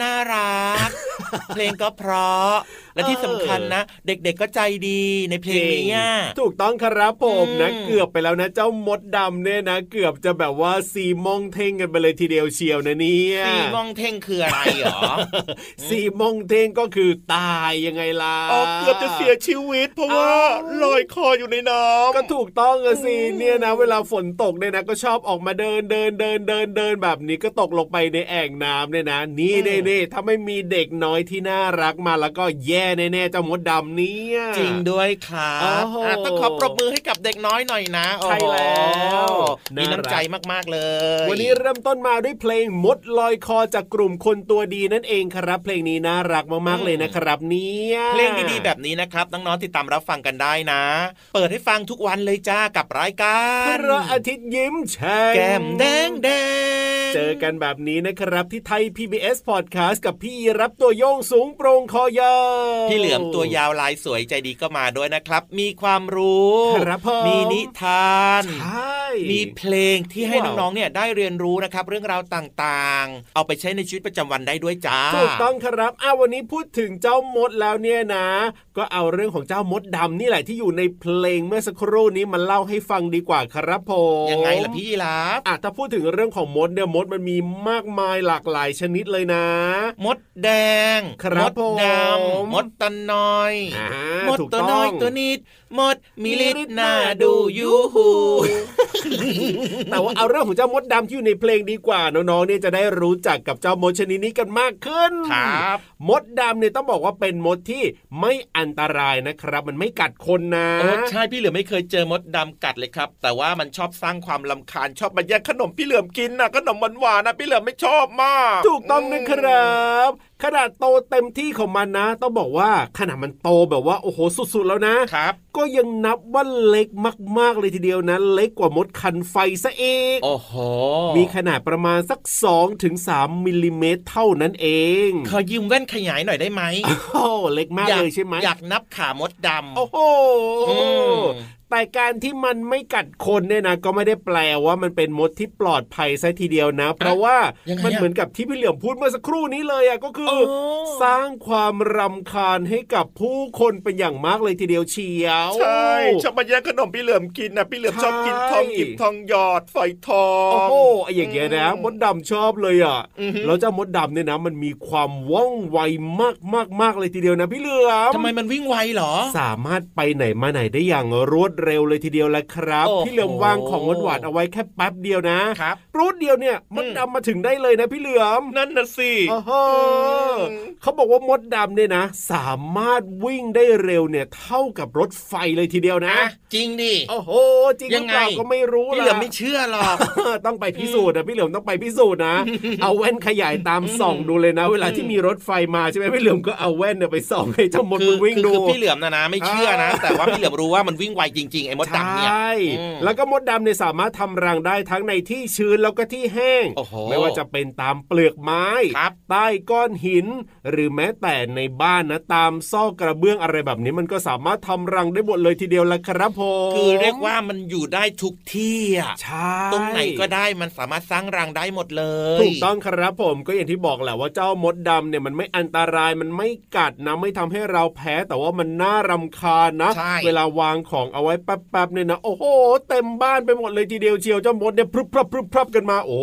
น่ารัก เพลงก็เพราะ และที่สำคัญนะ เด็กๆก็ใจดีในเพลงนี้อะถูกต้องครับผมนะอืมเกือบไปแล้วนะเจ้ามดดำเนี่ยนะ เกือบจะแบบว่าซีมองเท่งกันไปเลยทีเดียวเชียวนะเนี่ยสีมองเท่งคืออะไรหรอซีมองเท่งก็คือตายยังไงล่ะอ๋อเกือบจะเสียชีวิต เพราะว่าลอยคออยู่ในน้ำก็ถูกต้องอะสิเนี่ยนะ เวลาฝนตกเนี่ยนะ ก็ชอบออกมาเดินเดินเดินเดินเดินแบบนี้ก็ตกลงไปในแอ่งน้ำเนี่ยนะ นี่เน่เน่ถ้าไม่มีเด็กน้อยที่น่ารักมาแล้วก็แย่แน่ๆเจ้ามดดำเนี่ยจริงด้วยค่ะโอ้โหอะต้องขอปรบมือให้กับเด็กน้อยหน่อยนะใช่แล้วโอ้โหมีน่ารักน้ำใจมากๆเลย วันนี้เริ่มต้นมาด้วยเพลงมดลอยคอจากกลุ่มคนตัวดีนั่นเองครับ เพลงนี้น่ารักมากๆเลยนะครับ เนี่ยเพลงดีๆแบบนี้นะครับน้องๆติดตามรับฟังกันได้นะ เปิดให้ฟังทุกวันเลยจ้ากับรายกาพรระอาทิตย์ยิ้มแฉ่งแก้มแดงแดงเจอกันแบบนี้นะครับที่ไทย PBS Podcast กับพี่รับตัวโยงสูงโปร่งคอยาวพี่เหลือมตัวยาวลายสวยใจดีก็มาด้วยนะครับ มีความรู้ครับผมมีนิทานใช่มีเพลงที่ให้ว้าวน้องๆเนี่ยได้เรียนรู้นะครับ เรื่องราวต่างๆ เอาไปใช้ในชีวิตประจำวันได้ด้วยจ้าถูกต้องครับอ้าววันนี้พูดถึงเจ้ามดแล้วเนี่ยนะ ก็เอาเรื่องของเจ้ามดดำนี่แหละที่อยู่ในเพลงเมื่อสักครู่นี้มาเล่าให้ฟังดีกว่าครับผมยังไงล่ะพี่ยีราฟอะถ้าพูดถึงเรื่องของมดเนี่ยมดมันมีมากมายหลากหลายชนิดเลยนะ มดแดง ครับมดดผมำมดตะน้อยอ่ามดถูกตัวต้องน้อยตัวนิดมดมีฤทมีฤทธิ์ธิ์น่าดูยูหูแต่ว่าเอาเรื่องของเจ้ามดดำที่อยู่ในเพลงดีกว่าน้องๆเนี่ยจะได้รู้จักกับเจ้ามดชนิดนี้กันมากขึ้นครับมดดำเนี่ยต้องบอกว่าเป็นมดที่ไม่อันตรายนะครับ มันไม่กัดคนนะเออใช่พี่เหลือมไม่เคยเจอมดดำกัดเลยครับ แต่ว่ามันชอบสร้างความลำคาญชอบมาแย่งขนมพี่เหลือมกินนะขนมหวานๆนะพี่เหลือมไม่ชอบมาก ถูกต้องนะครับขนาดโตเต็มที่ของมันนะ ต้องบอกว่าขนาดมันโตแบบว่าโอ้โหสุดๆแล้วนะครับ ก็ยังนับว่าเล็กมากๆเลยทีเดียวนะ เล็กกว่ามดคันไฟซะเองโอ้โหมีขนาดประมาณสัก2-3ถึงมิลลิเมตรเท่านั้นเองขอยืมแว่นขยายหน่อยได้ไหมโอ้โหเล็กมากเลยใช่ไหมอยากนับขามดดำโอ้โหอืม แต่การที่มันไม่กัดคนเนี่ยนะก็ไม่ได้แปลว่ามันเป็นมดที่ปลอดภัยซะทีเดียวนะ เพราะว่ายังไงอะมันเหมือนกับที่พี่เหลี่ยมพูดเมื่อสักครู่นี้เลยอะก็คือโอ้สร้างความรำคาญให้กับผู้คนเป็นอย่างมากเลยทีเดียวเชียวใช่ชอบมาแย่งขนมพี่เหลือมกินนะพี่เหลือมชอบกินทองหยิบทองหยอดฝอยทองโอ้โหไอ้อย่างเงี้ยนะมดดำชอบเลยอะอือหือแล้วเจ้ามดดำเนี่ยนะ มันมีความว่องไวมากมากมากเลยทีเดียวนะพี่เหลือมทำไมมันวิ่งไวเหรอ สามารถไปไหนมาไหนได้อย่างรวดเร็วเลยทีเดียวแหละครับโอ้โหพี่เหลือมวางของหวานๆเอาไว้แค่แป๊บเดียวนะครับรูดเดียวเนี่ยมดดำมาถึงได้เลยนะพี่เหลือมนั่นน่ะสิโอ้โหเขาบอกว่ามดดำเนี่ยนะ สามารถวิ่งได้เร็วเนี่ยเท่ากับรถไฟเลยทีเดียวนะอะจริงดิโอ้โหจริงหยัรืงอเปล่าไงก็ไม่รู้พี่ล่ะเหลือมไม่เชื่อหรอกต้องไปพิสูจน์นะพี่เหลือมต้องไปพิสูจน์นะ เอาแว่นขยายตามส่องดูเลยนะ เวลาที่มีรถไฟมาใช่ไหมพี่เหลือมก็เอาแว่นเนี่ยไปส่องให้เจ้ามดคือมันวิ่งคือดูคือพี่เหลือมนะนะไม่เชื่อนะ แต่ว่าพี่เหลือมรู้ว่ามันวิ่งไวจริงๆไอ้มดดำเนี่ยใช่อืมแล้วก็มดดำเนี่ยสามารถทำรังได้ทั้งในที่ชื้นแล้วก็ที่แห้งโอ้โหไม่ว่าจะเป็นตามเปลือกไม้ครับใต้ก้อนหิน หรือแม้แต่ในบ้านนะตามซอกกระเบื้องอะไรแบบนี้มันก็สามารถทำรังได้หมดเลยทีเดียวละครับผมคือเรียกว่ามันอยู่ได้ทุกที่อะใช่ตรงไหนก็ได้มันสามารถสร้างรังได้หมดเลยถูกต้องครับผมก็อย่างที่บอกแหละว่าเจ้ามดดำเนี่ยมันไม่อันตรายมันไม่กัดนะไม่ทำให้เราแพ้แต่ว่ามันน่ารำคาญนะใช่เวลาวางของเอาไว้แป๊บๆเนี่ยนะโอ้โหเต็มบ้านไปหมดเลยทีเดียวเชียวเจ้ามดเนี่ยพรึบพรับพรึบพรับกันมาโอ้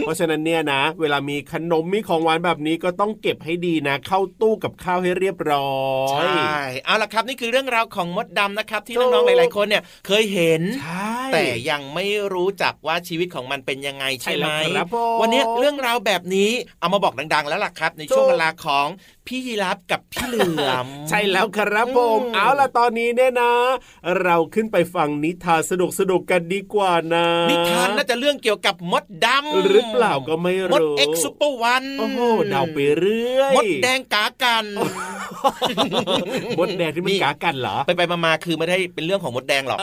เพราะฉะนั้นเนี่ยนะ เวลามีขนมมีของหวานแบบนี้ก็ต้องเก็บให้ดีนะ เข้าตู้กับข้าวให้เรียบร้อยใช่เอาละครับนี่คือเรื่องราวของมดดำนะครับ ที่ถูกน้องๆหลายๆคนเนี่ยเคยเห็นใช่แต่ยังไม่รู้จักว่าชีวิตของมันเป็นยังไงใช่ไหมใช่แล้วครับผมวันนี้เรื่องราวแบบนี้เอามาบอกดังๆ แล้วล่ะครับ ในช่วงเวลาของ พี่ยีรับกับพี่เหลือม ใช่แล้วครับผมอืมเอาล่ะตอนนี้เนี่ยนะ เราขึ้นไปฟังนิทานสนุกสนุกๆกันดีกว่านะ นิทานน่าจะเรื่องเกี่ยวกับมดดำหรือเปล่าก็ไม่รู้มดเอ็กซ์ซูเปอร์วันโอ้โหเดาไปเรื่อยมดแดงกากันมดแดงที่มันนี่กากันเหรอไปไปๆมาๆคือไม่ได้เป็นเรื่องของมดแดงหรอก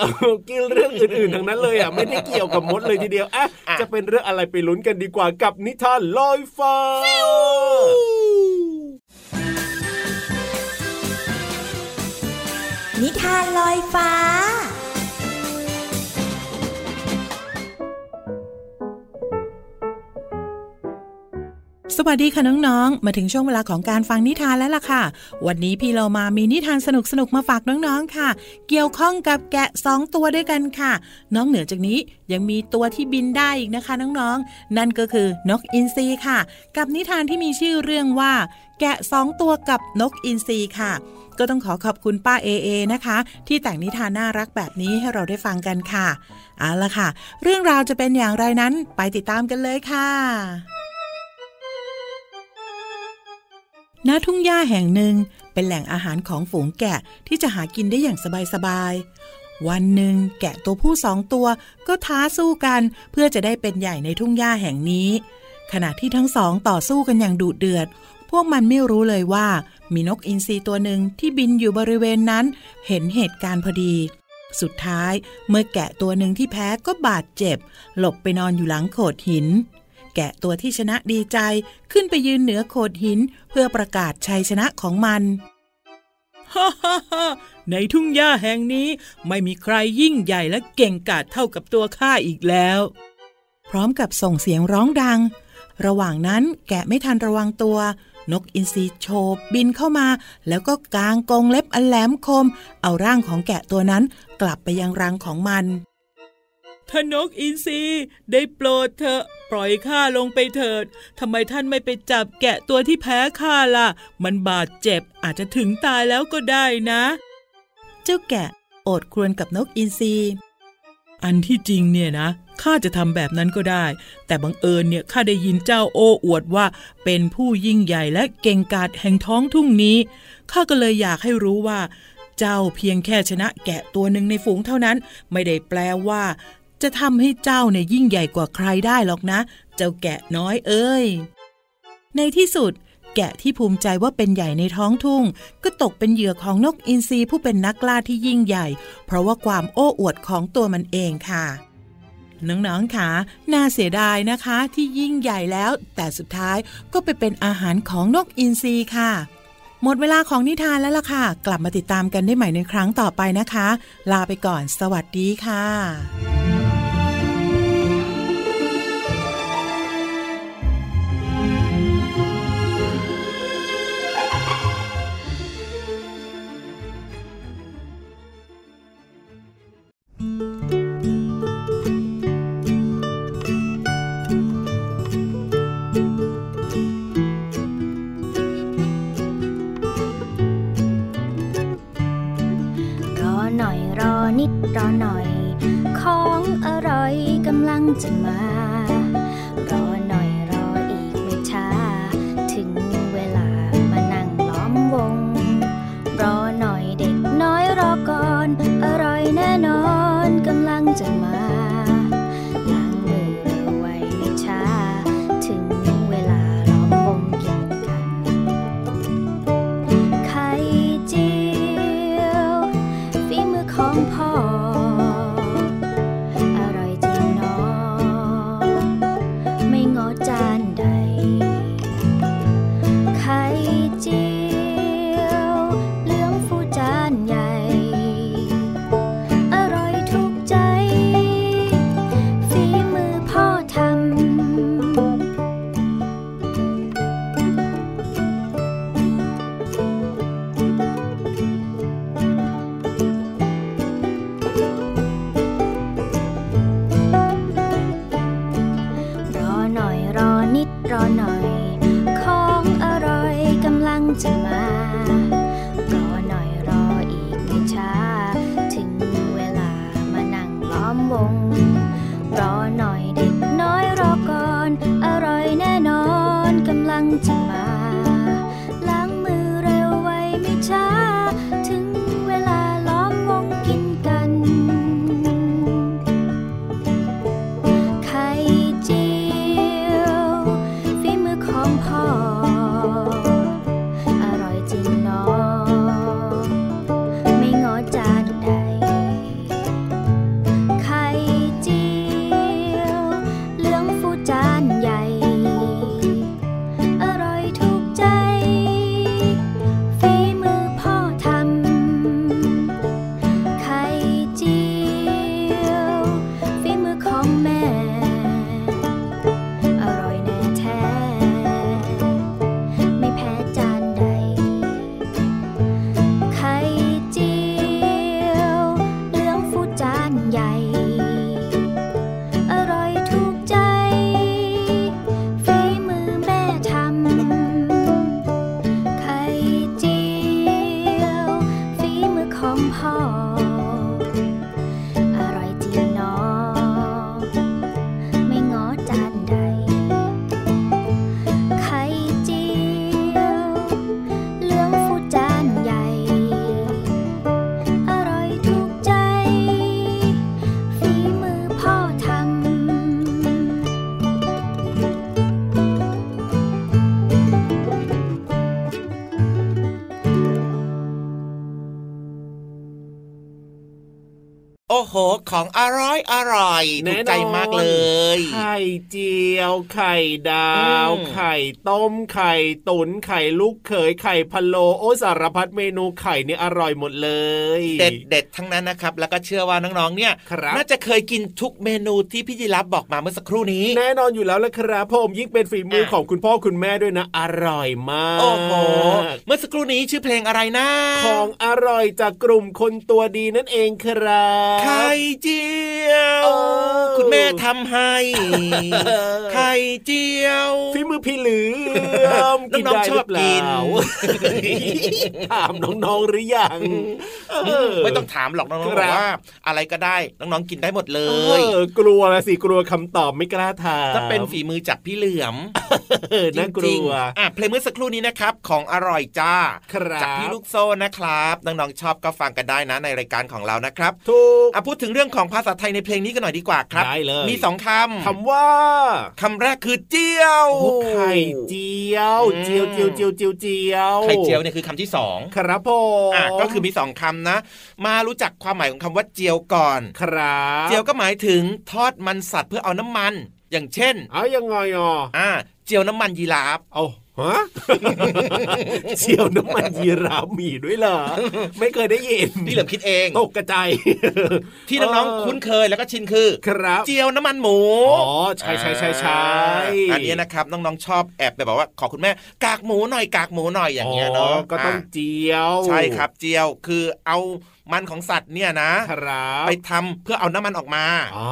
กินเรื่องอื่นๆทั้งนั้นเลยอะไม่ได้เกี่ยวกับมดเลยทีเดียวอะอะจะเป็นเรื่องอะไรไปลุ้นกันดีกว่ากับนิทานลอยฟ้า นิทานลอยฟ้า สวัสดีค่ะน้องๆ มาถึงช่วงเวลาของการฟังนิทานแล้วล่ะค่ะ วันนี้พี่เรามามีนิทานสนุกๆ มาฝากน้องๆ ค่ะ เกี่ยวข้องกับแกะสองตัวด้วยกันค่ะ น้องเหนือจากนี้ยังมีตัวที่บินได้อีกนะคะน้องๆ นั่นก็คือนกอินทรีค่ะ กับนิทานที่มีชื่อเรื่องว่า แกะสองตัวกับนกอินทรีค่ะ ก็ต้องขอขอบคุณป้าเอเอนะคะ ที่แต่งนิทานน่ารักแบบนี้ให้เราได้ฟังกันค่ะ เอาละค่ะ เรื่องราวจะเป็นอย่างไรนั้นไปติดตามกันเลยค่ะ ณทุ่งหญ้าแห่งหนึ่งเป็นแหล่งอาหารของฝูงแกะที่จะหากินได้อย่างสบายๆ วันหนึ่งแกะตัวผู้สองตัวก็ท้าสู้กันเพื่อจะได้เป็นใหญ่ในทุ่งหญ้าแห่งนี้ ขณะที่ทั้งสองต่อสู้กันอย่างดุเดือด พวกมันไม่รู้เลยว่า มีนกอินทรีตัวหนึ่งที่บินอยู่บริเวณนั้น เห็นเหตุการณ์พอดี สุดท้ายเมื่อแกะตัวหนึ่งที่แพ้ก็บาดเจ็บ หลบไปนอนอยู่หลังโขดหิน แกะตัวที่ชนะดีใจขึ้นไปยืนเหนือโขดหินเพื่อประกาศชัยชนะของมันฮ่าฮ่าฮ่าในทุ่งหญ้าแห่งนี้ไม่มีใครยิ่งใหญ่และเก่งกาจเท่ากับตัวข้าอีกแล้ว พร้อมกับส่งเสียงร้องดัง ระหว่างนั้นแกะไม่ทันระวังตัว นกอินทรีโฉบบินเข้ามา แล้วก็กางกรงเล็บอันแหลมคม เอาร่างของแกะตัวนั้นกลับไปยังรังของมัน ท่านนกอินทรีได้โปรดเถอะปล่อยข้าลงไปเถิดทำไมท่านไม่ไปจับแกะตัวที่แพ้ข้าล่ะ มันบาดเจ็บอาจจะถึงตายแล้วก็ได้นะ เจ้าแกะโอดครวญกับนกอินทรีอันที่จริงเนี่ยนะข้าจะทำแบบนั้นก็ได้ แต่บังเอิญเนี่ยข้าได้ยินเจ้าโอ้อวดว่า เป็นผู้ยิ่งใหญ่และเก่งกาจแห่งท้องทุ่งนี้ข้าก็เลยอยากให้รู้ว่า เจ้าเพียงแค่ชนะแกะตัวหนึ่งในฝูงเท่านั้น ไม่ได้แปลว่า จะทำให้เจ้าเนี่ยยิ่งใหญ่กว่าใครได้หรอกนะ เจ้าแกะน้อยเอ้ย ในที่สุด แกะที่ภูมิใจว่าเป็นใหญ่ในท้องทุ่ง ก็ตกเป็นเหยื่อของนกอินทรีผู้เป็นนักล่าที่ยิ่งใหญ่ เพราะว่าความโอ้อวดของตัวมันเองค่ะน้องๆค่ะน่าเสียดายนะคะที่ยิ่งใหญ่แล้ว แต่สุดท้ายก็ไปเป็นอาหารของนกอินทรีค่ะ หมดเวลาของนิทานแล้วล่ะค่ะ กลับมาติดตามกันได้ใหม่ในครั้งต่อไปนะคะ ลาไปก่อน สวัสดีค่ะ กำ อ ถูกใจมากเลย ไข่เจียว ไข่ดาวอืมไข่ต้ม ไข่ตุนไข่ลูกเขย ไข่พะโล้โอ้ยสารพัดเมนูไข่นี่อร่อยหมดเลย เด็ดเด็ดๆทั้งนั้นนะครับ แล้วก็เชื่อว่าน้องๆเนี่ยครับน่าจะเคยกินทุกเมนูที่พี่ยีรับบอกมาเมื่อสักครู่นี้ แน่นอนอยู่แล้วละครับผมยิ่งเป็นฝีมืออะของคุณพ่อคุณแม่ด้วยนะ อร่อยมากโอ้โหเมื่อสักครู่นี้ชื่อเพลงอะไรนะ ของอร่อยจากกลุ่มคนตัวดีนั่นเองครับไข่เจียวเออคุณแม่ทำให้ไข่เจียวฝีมือพี่เหลือมน้องๆได้ชอบหรืเปล่ากินถามน้องๆหรือยังเออไม่ต้องถามหรอกน้องๆครับบอกว่า อะไรก็ได้น้องๆกินได้หมดเลเอยอกลัวละสิกลัวคำตอบไม่กล้าถามถ้าเป็นฝีมือจากพี่เหลือมเออน่ากลัวอะเพลงเมื่อสักครู่นี้นะครับ ของอร่อยจ้าครับจากพี่ลูกโซ่นะครับน้องๆชอบก็ฟังกันได้นะในรายการของเรานะครับถูกอะพูดถึงเรื่องของภาษาไทยในเพลงนี้กันหน่อยดีกว่าครับได้เลยมีสองคำคำว่าคำแรกคือเจียวโอ้ไข่เจียวอืมเจียวเจียวเจียวเจียวเจียวไข่เจียวเนี่ยคือคำที่สองครับผมอะก็คือมีสองคำนะ มารู้จักความหมายของคำว่าเจียวก่อน ครับ เจียวก็หมายถึงทอดมันสัตว์เพื่อเอาน้ำมัน อย่างเช่น เอายังไงอะอ่าเจียวน้ำมันยีราฟโอ้โห ฮะเจียวน้ำมันยีราฟมีด้วยเหรอ ไม่เคยได้ยินพี่เหลิมคิดเองตกกระจายที่น้องๆคุ้นเคยแล้วก็ชินคือ ครับ เจียวน้ำมันหมูอ๋อใช่ใช่ใช่ใช่อันนี้นะครับน้องๆชอบแอบแบบบอกว่าขอคุณแม่ กากหมูหน่อยกากหมูหน่อยอย่างเงี้ยเนาะก็ต้องะเจียว ใช่ครับเจียวคือเอา มันของสัตว์เนี่ยนะครับไปทำเพื่อเอาน้ำมันออกมาอ๋อ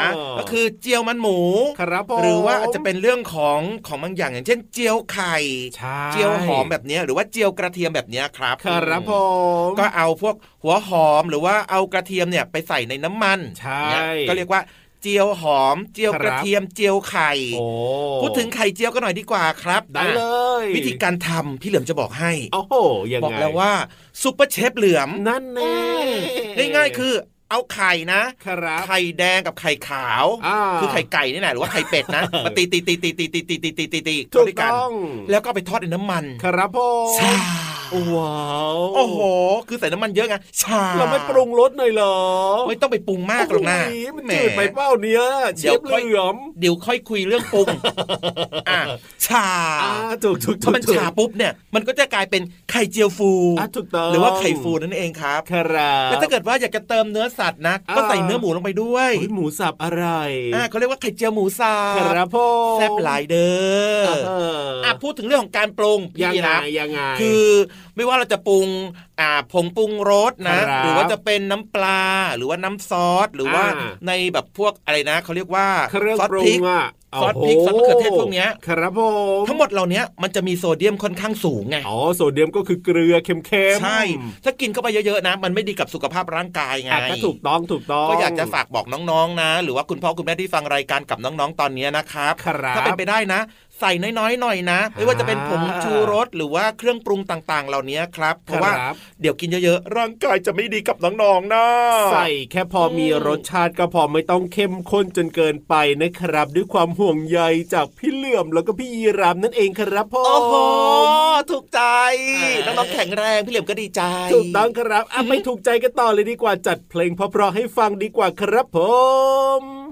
นะก็คือเจียวมันหมูครับผมหรือว่าอาจจะเป็นเรื่องของของบางอย่างอย่างเช่น เจียวไข่ใช่เจียวหอมแบบเนี้ยหรือว่าเจียวกระเทียมแบบเนี้ยครับครับผมก็เอาพวกหัวหอมหรือว่าเอากระเทียมเนี่ยไปใส่ในน้ำมันใช่เนี่ยก็เรียกว่า เจียวหอม เจียวครับกระเทียมเจียวไข่โอ้พูดถึงไข่เจียวกันหน่อยดีกว่าครับได้เลอะยวิธีการทำพี่เหลือมจะบอกให้โอ้โหยังบอกไงแล้วว่าซุปเปอร์เชฟเหลือมนั่นแน่ง่ายๆคือเอาไข่นะครับไข่แดงกับไข่ขาวอ่าคือไข่ไก่นี่แหละหรือว่าไข่เป็ดนะมาตีตีตีตีตีตีตีตีตีตีตีถูกด้วยกันต้องแล้วก็เอาไปทอดในน้ำมัน ครับผมชา ว้าวโอ้โห คือใส่น้ำมันเยอะไงชาเราไม่ปรุงรสหน่อยเหรอ ไม่ต้องไปปรุงมากหรอกนะโยมันแหมจืดไปเป้าเนี้ยเชเดี๋ยวฟค่อยเหลือมเดี๋ยวค่อยคุยเรื่องปรุงอะชาอ่าถูกถูกพอมันชาปุ๊บเนี่ยมันก็จะกลายเป็นไข่เจียวฟูอะถูกต้องหรือว่าไข่ฟูนั่นเองครับครับแล้วถ้าเกิดว่าอยากจะเติมเนื้อสัตว์นะก็ใส่เนื้อหมูลงไปด้วยเฮ้ยหมูสับอะไรอ่าเขาเรียกว่าไข่เจียวหมูสับครับผมแซ่บหลายเด้อเอออะพูดถึงเรื่องของการปรุงพี่ยังไงนะยังไงคือไม่ว่าเราจะปรุงอ่าผงปรุงรสนะครับหรือว่าจะเป็นน้ำปลาหรือว่าน้ำซอสหรือว่าอ่าในแบบพวกอะไรนะเขาเรียกว่าเครื่องซอสปรุพริงกอะซอสพริกโโหซอสมะเขือเทศพวกเนี้ยครับผมทั้งหมดเหล่านี้มันจะมีโซเดียมค่อนข้างสูงไงอ๋อโซเดียมก็คือเกลือเค็มๆใช่ ถ้ากินเข้าไปเยอะๆนะ มันไม่ดีกับสุขภาพร่างกายไงอะก็ถูกต้องถูกต้องก็อยากจะฝากบอกน้องๆนะ หรือว่าคุณพ่อคุณแม่ที่ฟังรายการกับน้องๆตอนนี้นะครับครับถ้าเป็นไปได้นะ ใส่น้อยๆหน่อยนะ ไม่ว่าจะเป็นผงชูรสหรือว่าเครื่องปรุงต่างๆ เหล่านี้ครับ เพราะว่าครับเดี๋ยวกินเยอะร่างกายจะไม่ดีกับน้องๆนะใส่แค่พอมีรสชาติก็พอไม่ต้องเข้มข้นจนเกินไปนะครับ ด้วยความห่วงใยจากพี่เหลื่อมแล้วก็พี่ยีรามนั่นเองครับพ่อๆโอ้โหถูกใจอ่าน้องๆแข็งแรงพี่เหลี่ยมก็ดีใจ ถูกต้องครับอะไปถูกใจกันต่อเลยดีกว่าจัดเพลงเพราะๆให้ฟังดีกว่าครับผม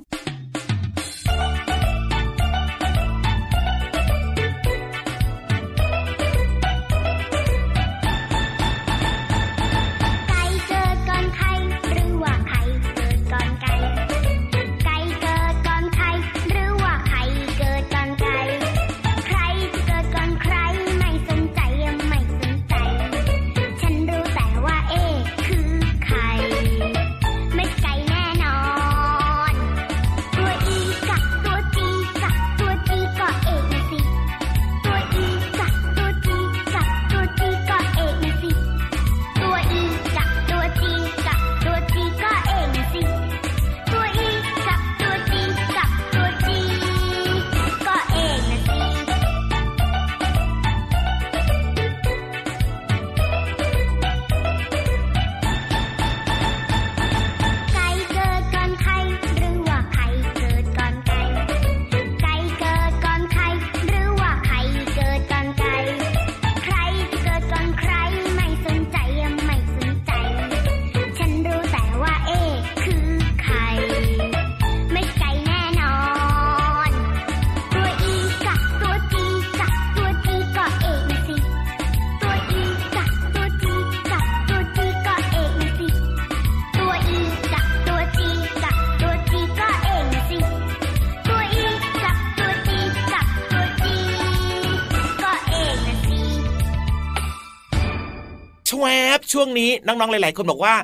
ชวบช่วงนี้น้องๆหลาย ๆ คนบอกว่า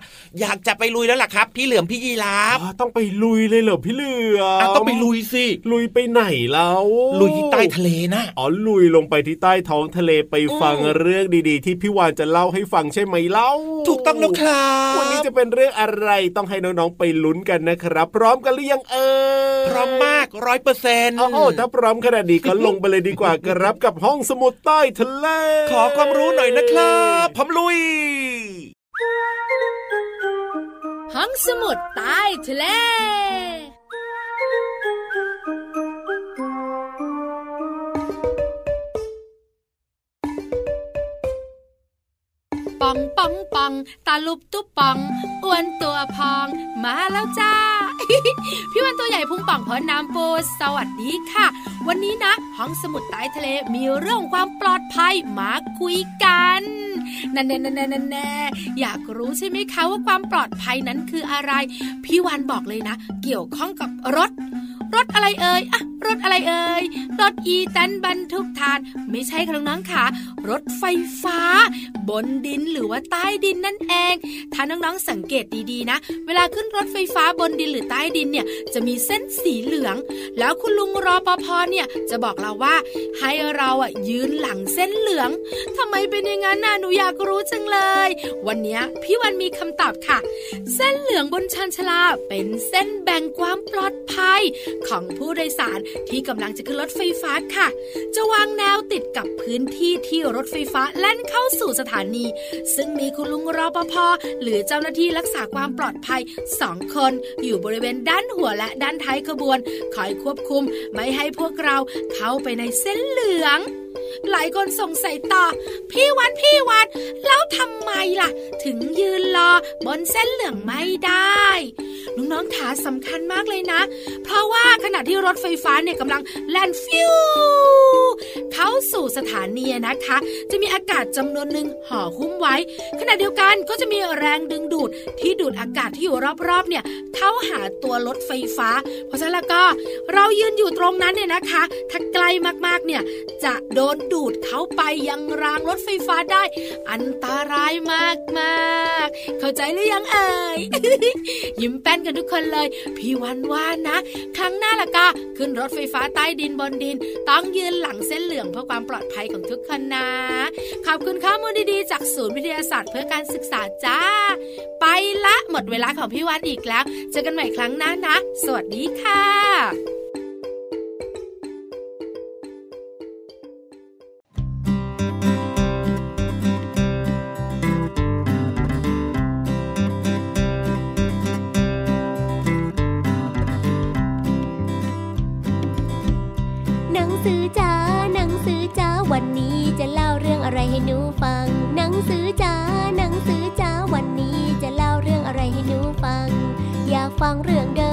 อยากจะไปลุยแล้วล่ะครับ พี่เหลือมพี่ยีราฟอ๋อต้องไปลุยเลยเหรอพี่เหลือมอะต้องไปลุยสิลุยไปไหนแล้วลุยที่ใต้ทะเลนะอ๋อลุยลงไปที่ใต้ท้องทะเลไปฟังอืมเรื่องดีๆ ที่พี่วานจะเล่าให้ฟังใช่ไหมเล่า ถูกต้องแล้วครับวันนี้จะเป็นเรื่องอะไรต้องให้น้องๆไปลุ้นกันนะครับ พร้อมกันหรือยังเอ่ยพร้อมมากร้อยเปอร์เซ็นต์โอ้โหถ้าพร้อมขนาดนี้ก็ลงไปเลยดีกว่าครับกับห้องสมุดใต้ทะเล ขอความรู้หน่อยนะครับพร้อมลุยห้องสมุดใต้ทะเล องปปองป่องตาลุบตุ๊บปองอ้วนตัวพองมาแล้วจ้า พี่วันตัวใหญ่พุงป่องพอน้ำโปสวัสดีค่ะ วันนี้นะ ห้องสมุดใต้ทะเลมีเรื่องความปลอดภัยมาคุยกันนั่นแน่แน่แน่แน่อยากรู้ใช่ไหมคะว่าความปลอดภัยนั้นคืออะไร พี่วันบอกเลยนะ เกี่ยวข้องกับรถ รถอะไรเอ่ยอะ รถอะไรเอ่ย รถอีแตนบรรทุกทาน ไม่ใช่ค่ะน้องๆค่ะ รถไฟฟ้า บนดินหรือว่าใต้ดินนั่นเอง ถ้าน้องๆสังเกตดีๆนะ เวลาขึ้นรถไฟฟ้าบนดินหรือใต้ดินเนี่ย จะมีเส้นสีเหลือง แล้วคุณลุงรอปภเนี่ยจะบอกเราว่า ให้เราอะยืนหลังเส้นเหลืองทำไมเป็นอย่างนั้นน่ะหนูอยากรู้จังเลย วันนี้พี่วันมีคำตอบค่ะ เส้นเหลืองบนชานชาลาเป็นเส้นแบ่งความปลอดภัยของผู้โดยสารที่กำลังจะขึ้นรถไฟฟ้าค่ะ จะวางแนวติดกับพื้นที่ที่รถไฟฟ้าแล่นเข้าสู่สถานี ซึ่งมีคุณลุงรอปภหรือเจ้าหน้าที่รักษาความปลอดภัยสองคน อยู่บริเวณด้านหัวและด้านท้ายขบวน คอยควบคุมไม่ให้พวกเราเข้าไปในเส้นเหลือง หลายคนสงสัยต่อ พี่วันพี่วันแล้วทำไมล่ะ ถึงยืนรอบนเส้นเหลืองไม่ได้น้องๆขาสำคัญมากเลยนะ เพราะว่าขณะที่รถไฟฟ้าเนี่ยกำลังแล่นฟิวเข้าสู่สถานีนะคะ จะมีอากาศจำนวนหนึ่งห่อหุ้มไว้ ขณะเดียวกันก็จะมีแรงดึงดูดที่ดูดอากาศที่อยู่รอบๆเนี่ยเข้าหาตัวรถไฟฟ้า เพราะฉะนั้นแล้วก็เรายืนอยู่ตรงนั้นเนี่ยนะคะ ถ้าไกลมากๆเนี่ยจะโดนดูดเข้าไปยังรางรถไฟฟ้าได้ อันตรายมากๆเข้าใจหรือยังเอ่ยยิ้มแป้นกันทุกคนเลย พี่วันว่านะ ครั้งหน้าละก็ขึ้นรถไฟฟ้าใต้ดินบนดิน ต้องยืนหลังเส้นเหลืองเพื่อความปลอดภัยของทุกคนนะ ขอบคุณข้อมูลดีๆ จากศูนย์วิทยาศาสตร์เพื่อการศึกษาจ้า ไปละหมดเวลาของพี่วันอีกแล้ว เจอกันใหม่ครั้งหน้านะ สวัสดีค่ะ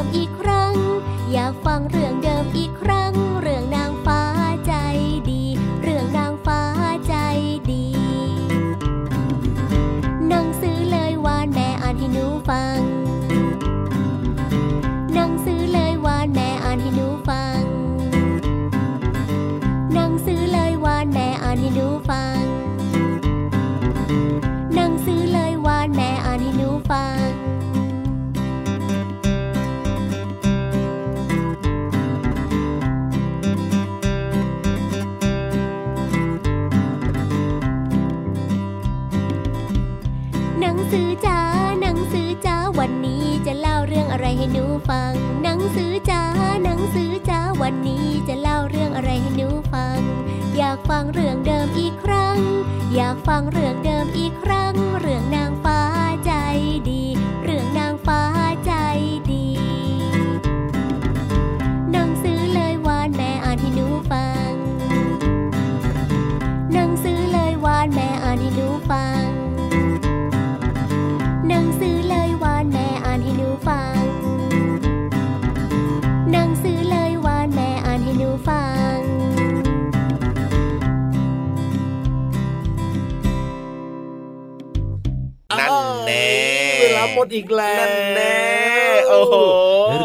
ังอีกครั้ง อยากฟังเรื่องเดิมอีกครั้งเรื่อง สือจ้าหนังสือจ้าวันนี้จะเล่าเรื่องอะไรให้หนูฟัง อยากฟังเรื่องเดิมอีกครั้ง อยากฟังเรื่องเดิมอีกครั้ง เรื่องนาง หมดอีกแล้วนั่นแน่โอ้โห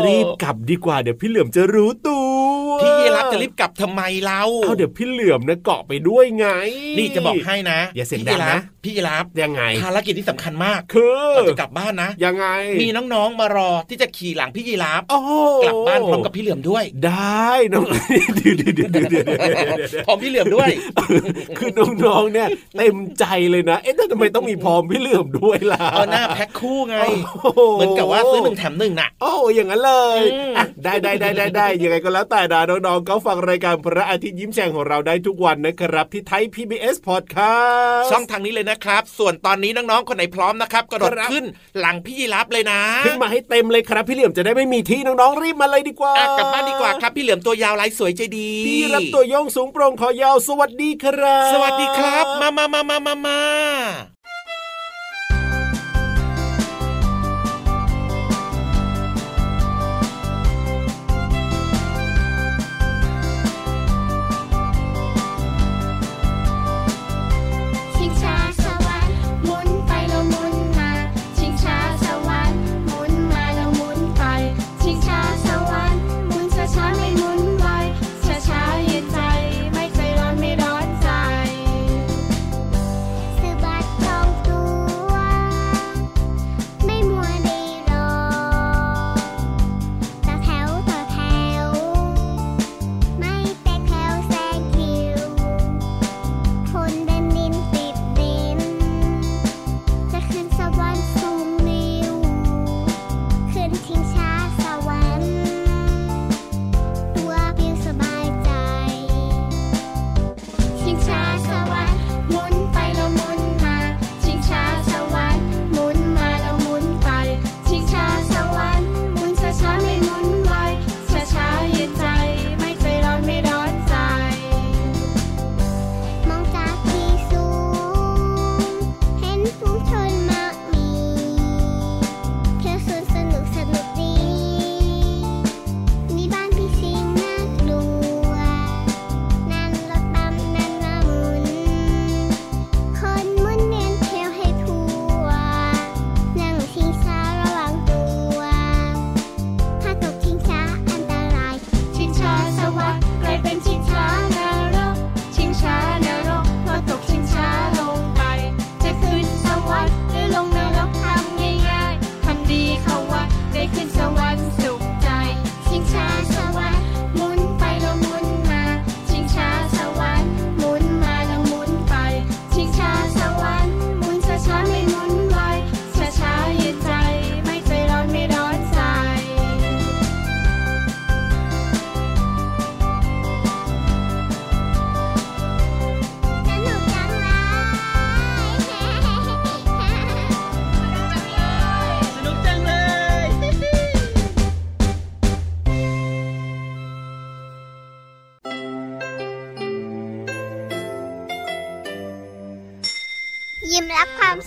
รีบกลับดีกว่าเดี๋ยวพี่เหลือมจะรู้ตัวพี่ยีรับ จะรีบกลับทำไมเราเอาเดี๋ยวพี่เหลือมนะเกาะไปด้วยไง นี่จะบอกให้นะอย่าเสียงพี่ดังนะพี่ยีรับยังไงภารกิจที่สำคัญมากคือก่อนจะกลับบ้านนะ ยังไง มีน้องๆมารอที่จะขี่หลังพี่ยีรับโอ้โหกลับบ้านพร้อมกับพี่เหลือมด้วย ได้น้องเดี๋ยวเดี๋ยวเดี๋ยวเดี๋ยวเดี๋ยวเดี๋ยวพร้อมพี่เหลือมด้วย คือน้องๆเนี่ยเต็มใจเลยนะ เอ๊ะแต่ทำไมต้องมีพร้อมพี่เหลือมด้วยล่ะเอาหน้าแพ็คคู่ไงโอ้โเหมือนกับว่าซื้อหนึ่งแถมหนึ่งน่ะโอ้อย่างนั้นเลยอืมอะได้ได้ได้ได้ได้ยังไงก็แล้วแต่ดาน้องๆก็ฟังรายการพระอาทิตย์ยิ้มแฉ่งของเราได้ทุกวันนะครับ ที่ไทย PBS Podcast ช่องทางนี้เลยนะครับ ส่วนตอนนี้น้องๆคนไหนพร้อมนะครับกระโดดครับขึ้นหลังพี่ยีรับเลยนะ ขึ้นมาให้เต็มเลยครับพี่เหลี่ยมจะได้ไม่มีที่น้องๆรีบมาเลยดีกว่าอะกลับบ้านดีกว่าครับพี่เหลือมตัวยาวลายสวยใจดีพี่รับตัวโยงสูงโปร่งคอยาวสวัสดีครับ สวัสดีครับ มามามามามามา